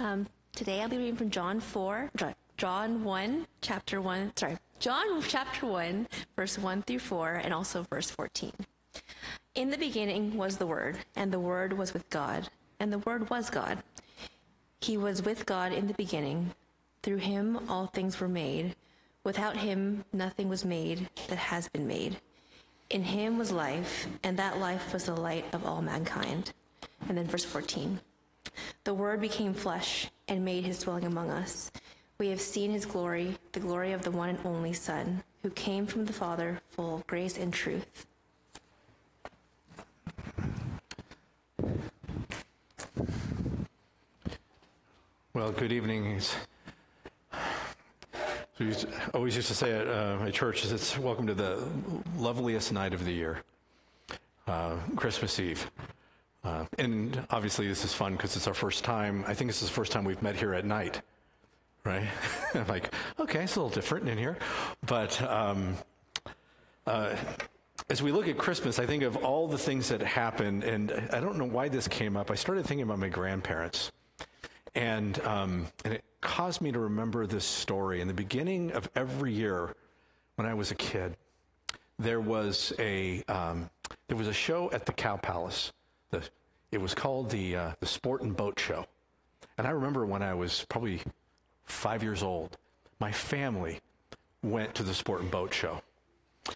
Um, today I'll be reading from John 4, John 1, chapter 1, sorry, John chapter 1, verse 1 through 4, and also verse 14. In the beginning was the Word, and the Word was with God, and the Word was God. He was with God in the beginning. Through him all things were made. Without him nothing was made that has been made. In him was life, and that life was the light of all mankind. And then verse 14. The Word became flesh and made his dwelling among us. We have seen his glory, the glory of the one and only Son, who came from the Father, full of grace and truth. Well, good evening. We always used to say at uh, my church, it's welcome to the loveliest night of the year, uh, Christmas Eve. And obviously, this is fun because it's our first time. I think this is the first time we've met here at night, right? I'm like, okay, it's a little different in here. But um, uh, as we look at Christmas, I think of all the things that happened, and I don't know why this came up. I started thinking about my grandparents. And, um, and it caused me to remember this story. In the beginning of every year, when I was a kid, there was a, um, there was a show at the Cow Palace. The, it was called the, uh, the Sport and Boat Show. And I remember when I was probably five years old, my family went to the Sport and Boat Show.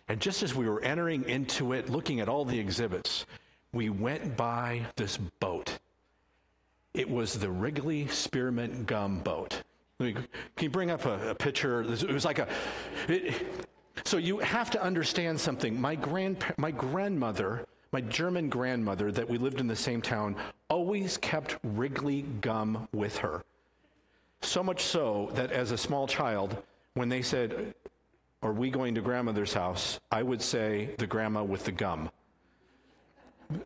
And just as we were entering into it, looking at all the exhibits, we went by this boat it was the Wrigley Spearmint Gum Boat. Can you bring up a, a picture? It was like a. It, so you have to understand something. My grand, my grandmother, my German grandmother, that we lived in the same town, always kept Wrigley gum with her. So much so that as a small child, when they said, "Are we going to grandmother's house?" I would say, "The grandma with the gum."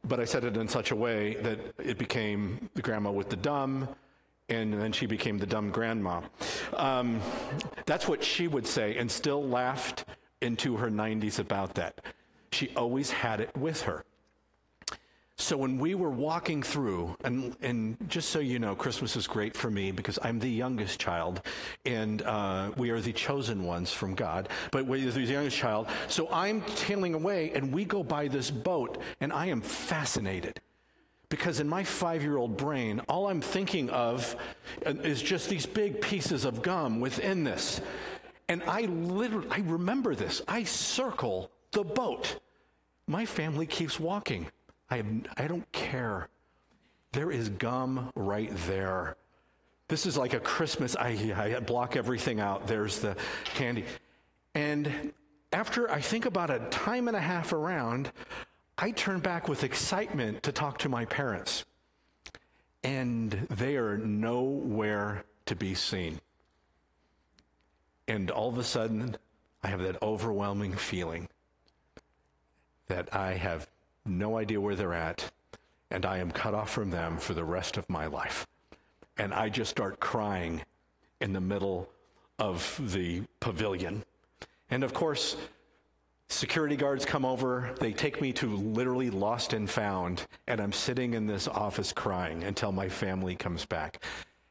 but I said it in such a way that it became the grandma with the dumb, and then she became the dumb grandma. Um, that's what she would say, and still laughed into her 90s about that. She always had it with her. So when we were walking through, and, and just so you know, Christmas is great for me because I'm the youngest child, and uh, we are the chosen ones from God. But we're the youngest child, so I'm tailing away, and we go by this boat, and I am fascinated because in my five-year-old brain, all I'm thinking of uh, is just these big pieces of gum within this, and I literally I remember this. I circle the boat. My family keeps walking. I, I don't care. There is gum right there. This is like a Christmas. I, I block everything out. There's the candy. And after I think about a time and a half around, I turn back with excitement to talk to my parents. And they are nowhere to be seen. And all of a sudden, I have that overwhelming feeling that I have no idea where they're at, and I am cut off from them for the rest of my life. And I just start crying in the middle of the pavilion. And of course, security guards come over. They take me to literally lost and found, and I'm sitting in this office crying until my family comes back.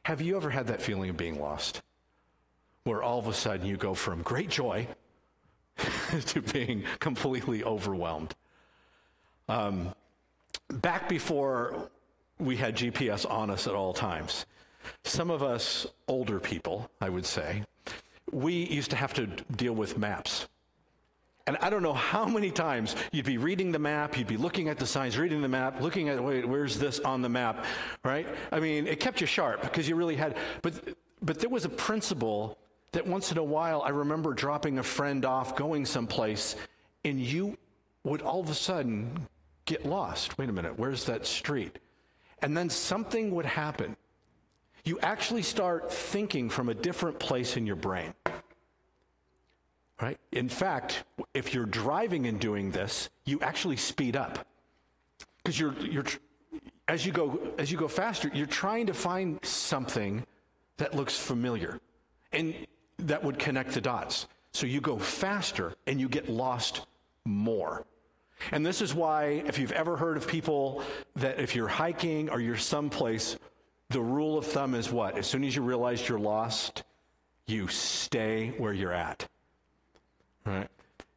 Have you ever had that feeling of being lost? Where all of a sudden you go from great joy to being completely overwhelmed. Um, back before we had GPS on us at all times, some of us older people, I would say, we used to have to deal with maps. And I don't know how many times you'd be reading the map, you'd be looking at the signs, reading the map, looking at, wait, where's this on the map, right? I mean, it kept you sharp because you really had, but, but there was a principle that once in a while I remember dropping a friend off, going someplace, and you would all of a sudden get lost. Wait a minute, where's that street? And then something would happen. You actually start thinking from a different place in your brain. Right? In fact, if you're driving and doing this, you actually speed up. Because you're, you're, as you go as you go faster, you're trying to find something that looks familiar and that would connect the dots. So you go faster and you get lost more. And this is why, if you've ever heard of people that if you're hiking or you're someplace, the rule of thumb is what? As soon as you realize you're lost, you stay where you're at. Right?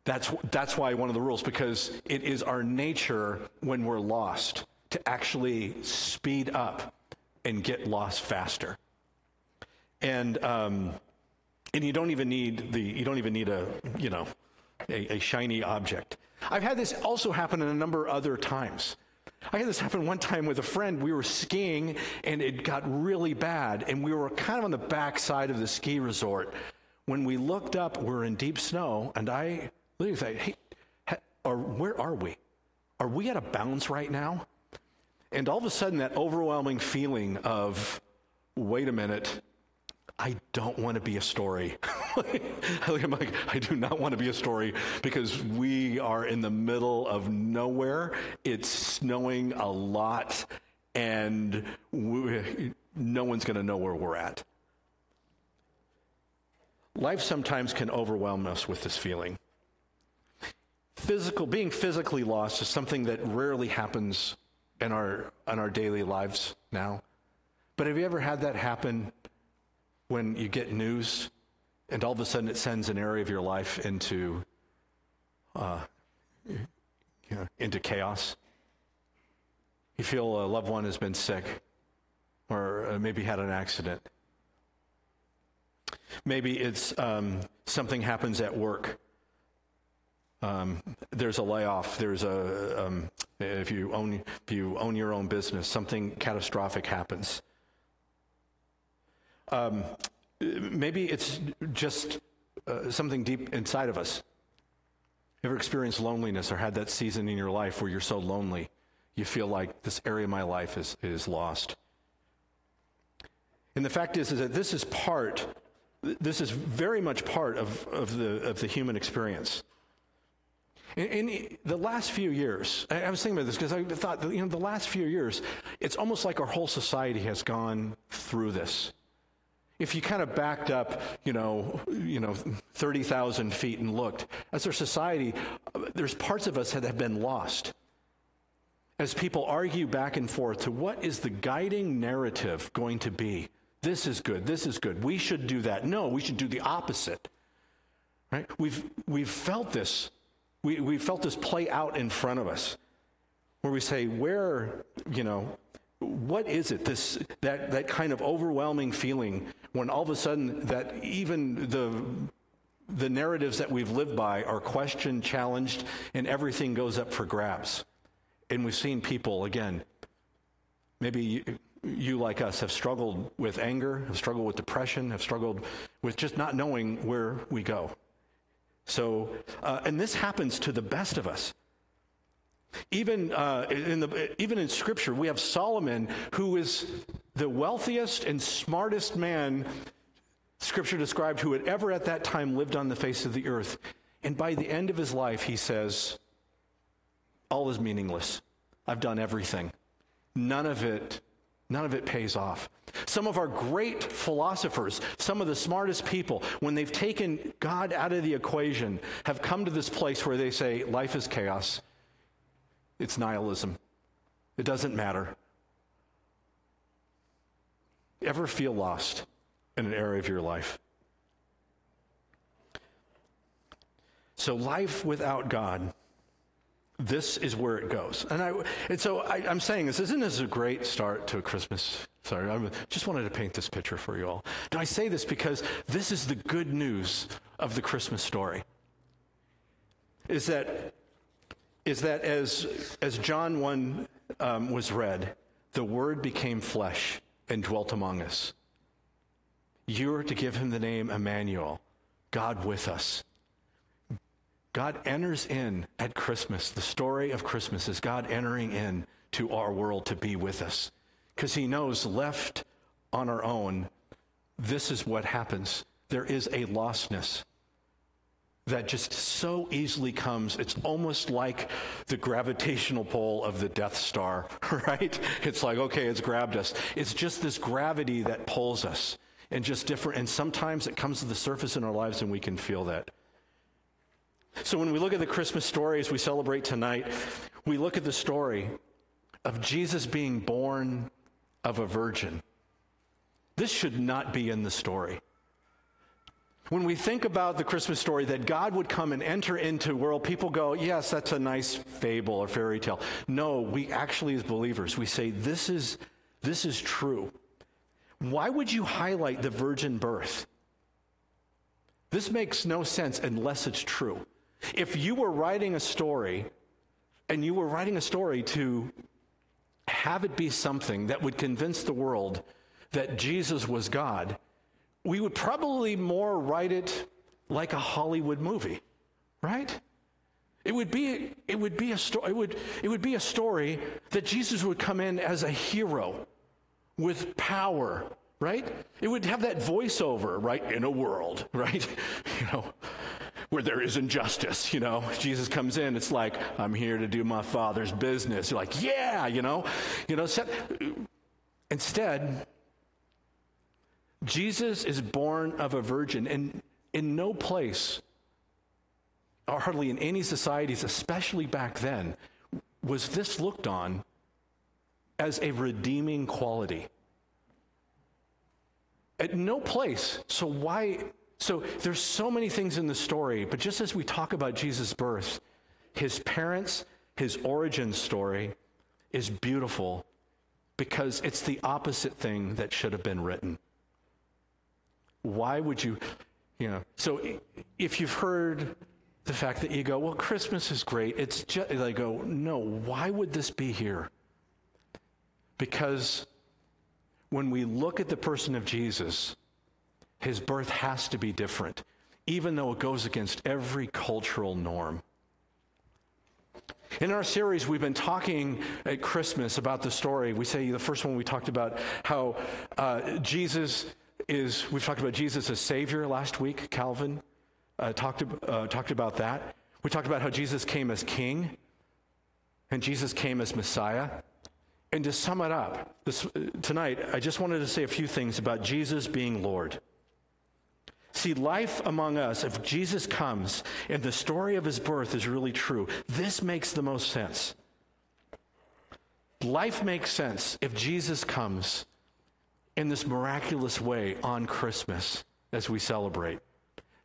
That's, that's why one of the rules, because it is our nature when we're lost to actually speed up and get lost faster. And, um, and you don't even need the, you don't even need a, you know, a, a shiny object. I've had this also happen in a number of other times. I had this happen one time with a friend. We were skiing and it got really bad, and we were kind of on the back side of the ski resort. When we looked up, we're in deep snow, and I literally said, Hey, or where are we? Are we at a bounds right now? And all of a sudden, that overwhelming feeling of, wait a minute, I don't want to be a story. I'm like, I do not want to be a story because we are in the middle of nowhere. It's snowing a lot, and we, no one's going to know where we're at. Life sometimes can overwhelm us with this feeling. Physical, being physically lost is something that rarely happens in our, in our daily lives now. But have you ever had that happen when you get news and all of a sudden it sends an area of your life into uh, you know, into chaos. You feel a loved one has been sick, or uh, maybe had an accident. Maybe it's um, something happens at work. Um, there's a layoff. There's a um, if you own if you own your own business, something catastrophic happens. Um, maybe it's just uh, something deep inside of us. Ever experienced loneliness or had that season in your life where you're so lonely, you feel like this area of my life is, is lost? And the fact is, is that this is part, this is very much part of, of, the, of the human experience. In, in, the last few years, I, was thinking about this because I thought, you know, the last few years, it's almost like our whole society has gone through this if you kind of backed up, you know, you know, 30,000 feet and looked, as our society, there's parts of us that have been lost. As people argue back and forth to what is the guiding narrative going to be? This is good, this is good, we should do that. No, we should do the opposite. Right? We've, we've felt this. We, we felt this play out in front of us where we say, where, you know, what is it this that that kind of overwhelming feeling when all of a sudden that even the the narratives that we've lived by are questioned challenged and everything goes up for grabs? And we've seen people again maybe you, you like us have struggled with anger have struggled with depression have struggled with just not knowing where we go. So uh, and this happens to the best of us even, uh, in the, even in Scripture, we have Solomon, who is the wealthiest and smartest man, Scripture described, who had ever at that time lived on the face of the earth. And by the end of his life, he says, All is meaningless. I've done everything. None of it, none of it pays off. Some of our great philosophers, some of the smartest people, when they've taken God out of the equation, have come to this place where they say, Life is chaos. It's nihilism. It doesn't matter. Ever feel lost in an area of your life? So, life without God, this is where it goes. And, I, and so I, am saying this, isn't this a great start to a Christmas? Sorry, I just wanted to paint this picture for you all. And I say this because this is the good news of the Christmas story. Is that is that as, as John 1 um, was read, the Word became flesh and dwelt among us. You're to give him the name Emmanuel, God with us. God enters in at Christmas. The story of Christmas is God entering in to our world to be with us. Because he knows left on our own, this is what happens. There is a lostness that just so easily comes. It's almost like the gravitational pull of the Death Star, right? It's like, okay, it's grabbed us. It's just this gravity that pulls us and just different. And sometimes it comes to the surface in our lives and we can feel that. So when we look at the Christmas story as we celebrate tonight, we look at the story of Jesus being born of a virgin This should not be in the story. When we think about the Christmas story, that God would come and enter into world, people go, yes, that's a nice fable or fairy tale. No, we actually, as believers, we say, this is, this is true. Why would you highlight the virgin birth? This makes no sense unless it's true. If you were writing a story and you were writing a story to have it be something that would convince the world that Jesus was God, we would probably more write it like a Hollywood movie, right? It would be, it would be a story, it would, it would be a story that Jesus would come in as a hero with power, right? It would have that voiceover, right? In a world, right? you know, where there is injustice, you know. Jesus comes in, it's like, I'm here to do my father's business. You're like, yeah, you know. You know, instead, Jesus is born of a virgin, and in no place, or hardly in any societies, especially back then, was this looked on as a redeeming quality. At no place. So why? So there's so many things in the story, but just as we talk about Jesus' birth, his parents, his origin story is beautiful because it's the opposite thing that should have been written. Why would you, you know? So if you've heard the fact that you go, well, Christmas is great, it's just, they go, no, why would this be here? Because when we look at the person of Jesus, his birth has to be different, even though it goes against every cultural norm. In our series, we've been talking at Christmas about the story. We say the first one we talked about how uh, Jesus is, we've talked about Jesus as Savior last week. Calvin uh, talked, uh, talked about that. We talked about how Jesus came as King and Jesus came as Messiah. And to sum it up, this, uh, tonight, I just wanted to say a few things about Jesus being Lord. See, life among us, if Jesus comes and the story of his birth is really true, this makes the most sense. Life makes sense if Jesus comes in this miraculous way on Christmas as we celebrate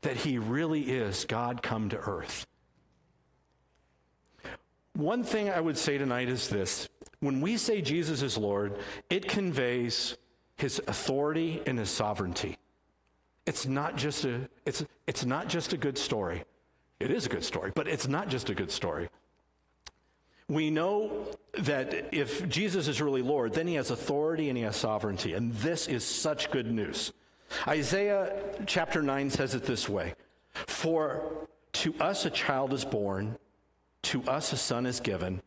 that he really is God come to earth. One thing I would say tonight is this when we say Jesus is Lord, it conveys his authority and his sovereignty. It's not just a, it's, it's not just a good story. It is a good story, but it's not just a good story. We know that if Jesus is really Lord, then he has authority and he has sovereignty. And this is such good news. Isaiah chapter 9 says it this way For to us a child is born, to us a son is given,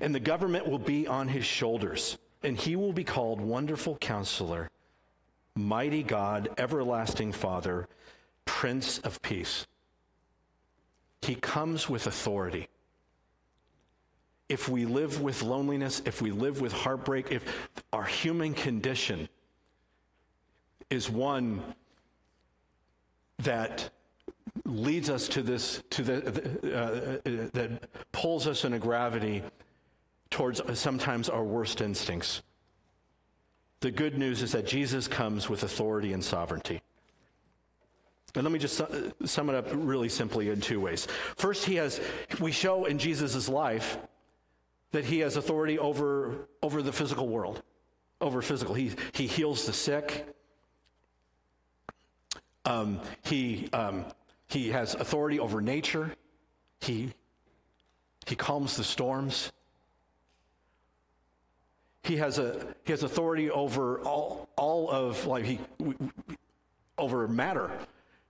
and the government will be on his shoulders, and he will be called Wonderful Counselor, Mighty God, Everlasting Father, Prince of Peace. He comes with authority if we live with loneliness, if we live with heartbreak, if our human condition is one that leads us to this, to the, uh, uh, that pulls us in a gravity towards uh, sometimes our worst instincts. The good news is that Jesus comes with authority and sovereignty. And let me just uh, sum it up really simply in two ways. First, he has, we show in Jesus' life that he has authority over, over the physical world, over physical. He, he heals the sick. Um, he, um, he has authority over nature. He, he calms the storms. He has, a, he has authority over all, all of, like, he, over matter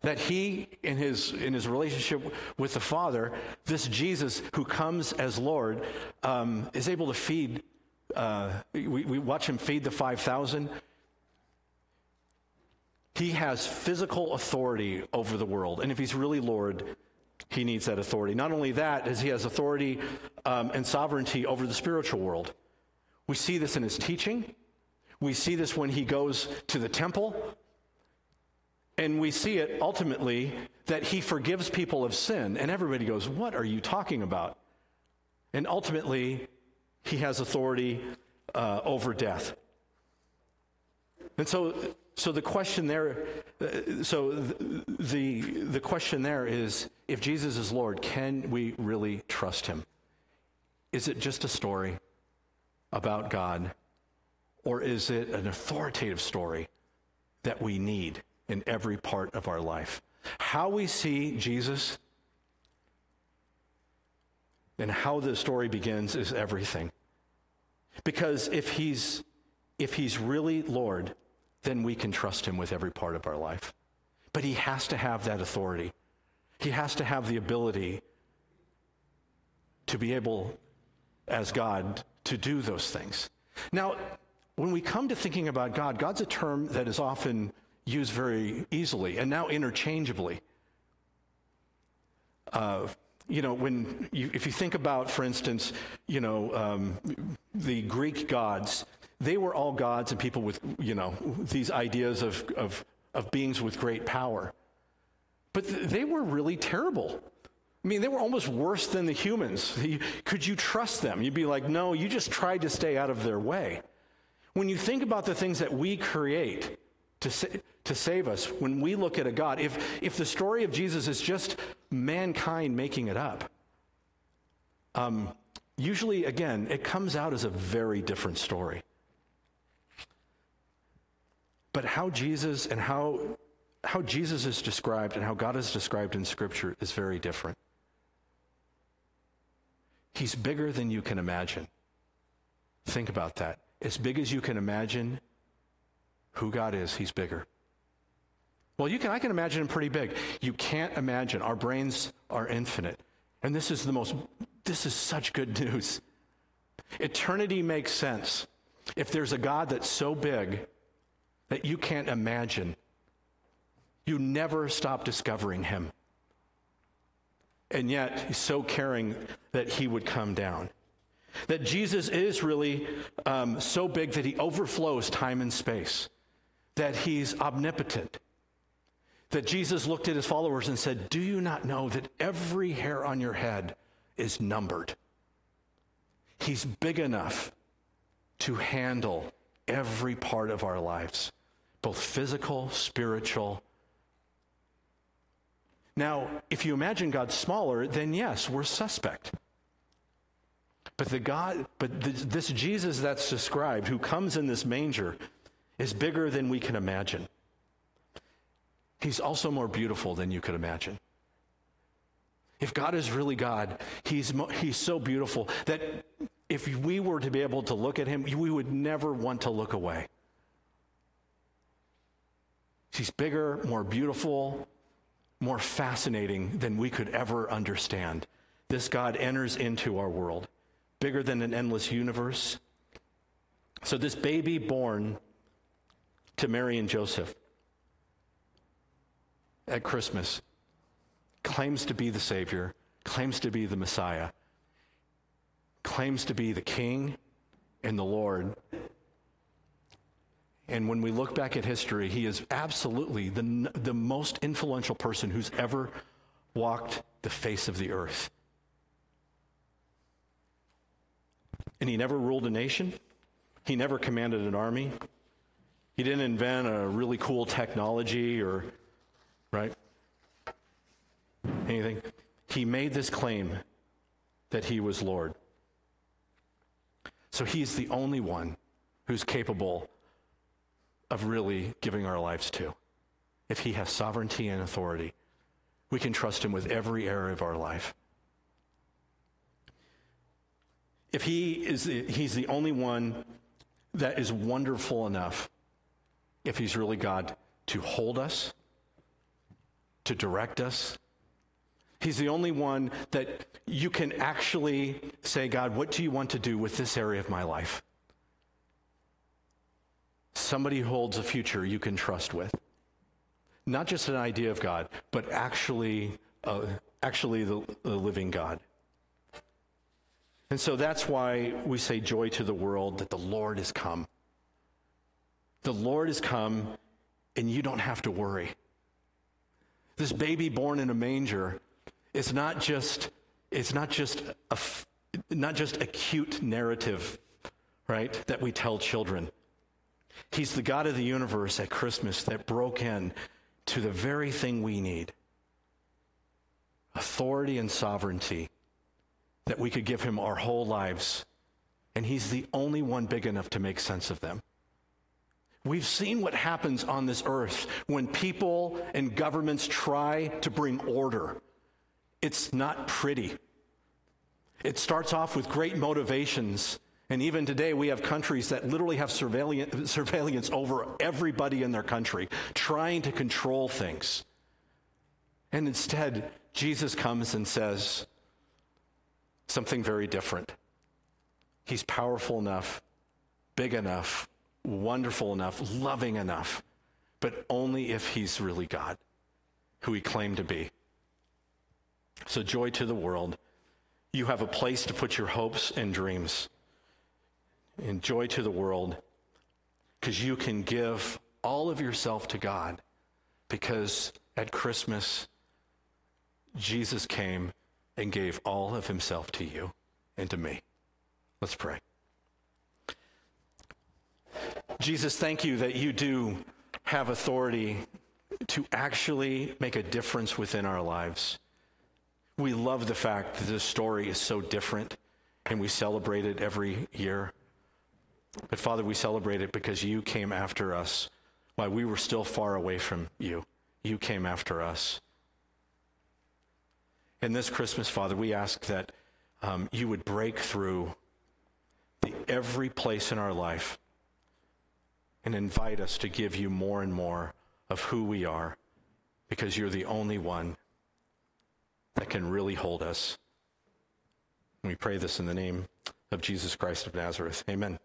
that he in his in his relationship with the father this jesus who comes as lord um, is able to feed uh, we, we watch him feed the 5000 he has physical authority over the world and if he's really lord he needs that authority. Not only that as he has authority um, and sovereignty over the spiritual world. We see this in his teaching. We see this when he goes to the temple and we see it ultimately that he forgives people of sin. And everybody goes, What are you talking about? And ultimately, he has authority uh, over death. And so so the question there, uh, so the, the, the question there is if Jesus is Lord, can we really trust him? Is it just a story about God, or is it an authoritative story that we need in every part of our life? How we see Jesus and how the story begins is everything. Because if he's if he's really Lord, then we can trust him with every part of our life. But he has to have that authority. He has to have the ability to be able, as God, to do those things. Now, when we come to thinking about God, God's a term that is often used very easily and now interchangeably. Uh, you know, when you, if you think about, for instance, you know, um, the Greek gods, they were all gods and people with, you know, these ideas of, of, of beings with great power. But th- they were really terrible. I mean, they were almost worse than the humans. Could you trust them? You'd be like, no, you just tried to stay out of their way. When you think about the things that we create to, to save us, when we look at a God, if, if the story of Jesus is just mankind making it up, um, usually, again, it comes out as a very different story. But how Jesus and how, how Jesus is described and how God is described in Scripture is very different. He's bigger than you can imagine. Think about that. As big as you can imagine who God is, He's bigger. Well, you can, I can imagine him pretty big. You can't imagine. Our brains are infinite. And this is the most, this is such good news. Eternity makes sense. If there's a God that's so big that you can't imagine. You never stop discovering him. And yet, he's so caring that he would come down. That Jesus is really um, so big that he overflows time and space, that he's omnipotent. That Jesus looked at his followers and said, Do you not know that every hair on your head is numbered? He's big enough to handle every part of our lives, both physical, spiritual. Now, if you imagine God smaller, then yes, we're suspect. But the God, but this Jesus that's described, who comes in this manger, is bigger than we can imagine. He's also more beautiful than you could imagine. If God is really God, he's, he's so beautiful that if we were to be able to look at him, we would never want to look away. He's bigger, more beautiful, more fascinating than we could ever understand. This God enters into our world, bigger than an endless universe. So, this baby born to Mary and Joseph at Christmas claims to be the Savior, claims to be the Messiah claims to be the King and the Lord. And when we look back at history, he is absolutely the, the most influential person who's ever walked the face of the earth. And he never ruled a nation, he never commanded an army, he didn't invent a really cool technology or? Anything. He made this claim that he was Lord. So he's the only one who's capable of really giving our lives to. If he has sovereignty and authority, we can trust him with every area of our life. If he is he's the only one that is wonderful enough, if he's really God, to hold us, to direct us, He's the only one that you can actually say, God, what do you want to do with this area of my life? Somebody holds a future you can trust with. Not just an idea of God, but actually, uh, actually the, the living God. And so that's why we say joy to the world that the Lord has come. The Lord has come, and you don't have to worry. This baby born in a manger it's not just, it's not just a, not just a cute narrative, right, that we tell children. He's the God of the universe at Christmas that broke in to the very thing we need authority and sovereignty, that we could give him our whole lives. And he's the only one big enough to make sense of them. We've seen what happens on this earth when people and governments try to bring order. It's not pretty. It starts off with great motivations. And even today, we have countries that literally have surveillance, surveillance over everybody in their country, trying to control things. And instead, Jesus comes and says something very different. He's powerful enough, big enough, wonderful enough, loving enough, but only if he's really God, who he claimed to be. So, joy to the world. You have a place to put your hopes and dreams. And joy to the world because you can give all of yourself to God because at Christmas, Jesus came and gave all of himself to you and to me. Let's pray. Jesus, thank you that you do have authority to actually make a difference within our lives. We love the fact that this story is so different and we celebrate it every year. But Father, we celebrate it because you came after us while we were still far away from you. You came after us. And this Christmas, Father, we ask that um, you would break through the, every place in our life and invite us to give you more and more of who we are because you're the only one that can really hold us. We pray this in the name of Jesus Christ of Nazareth. Amen.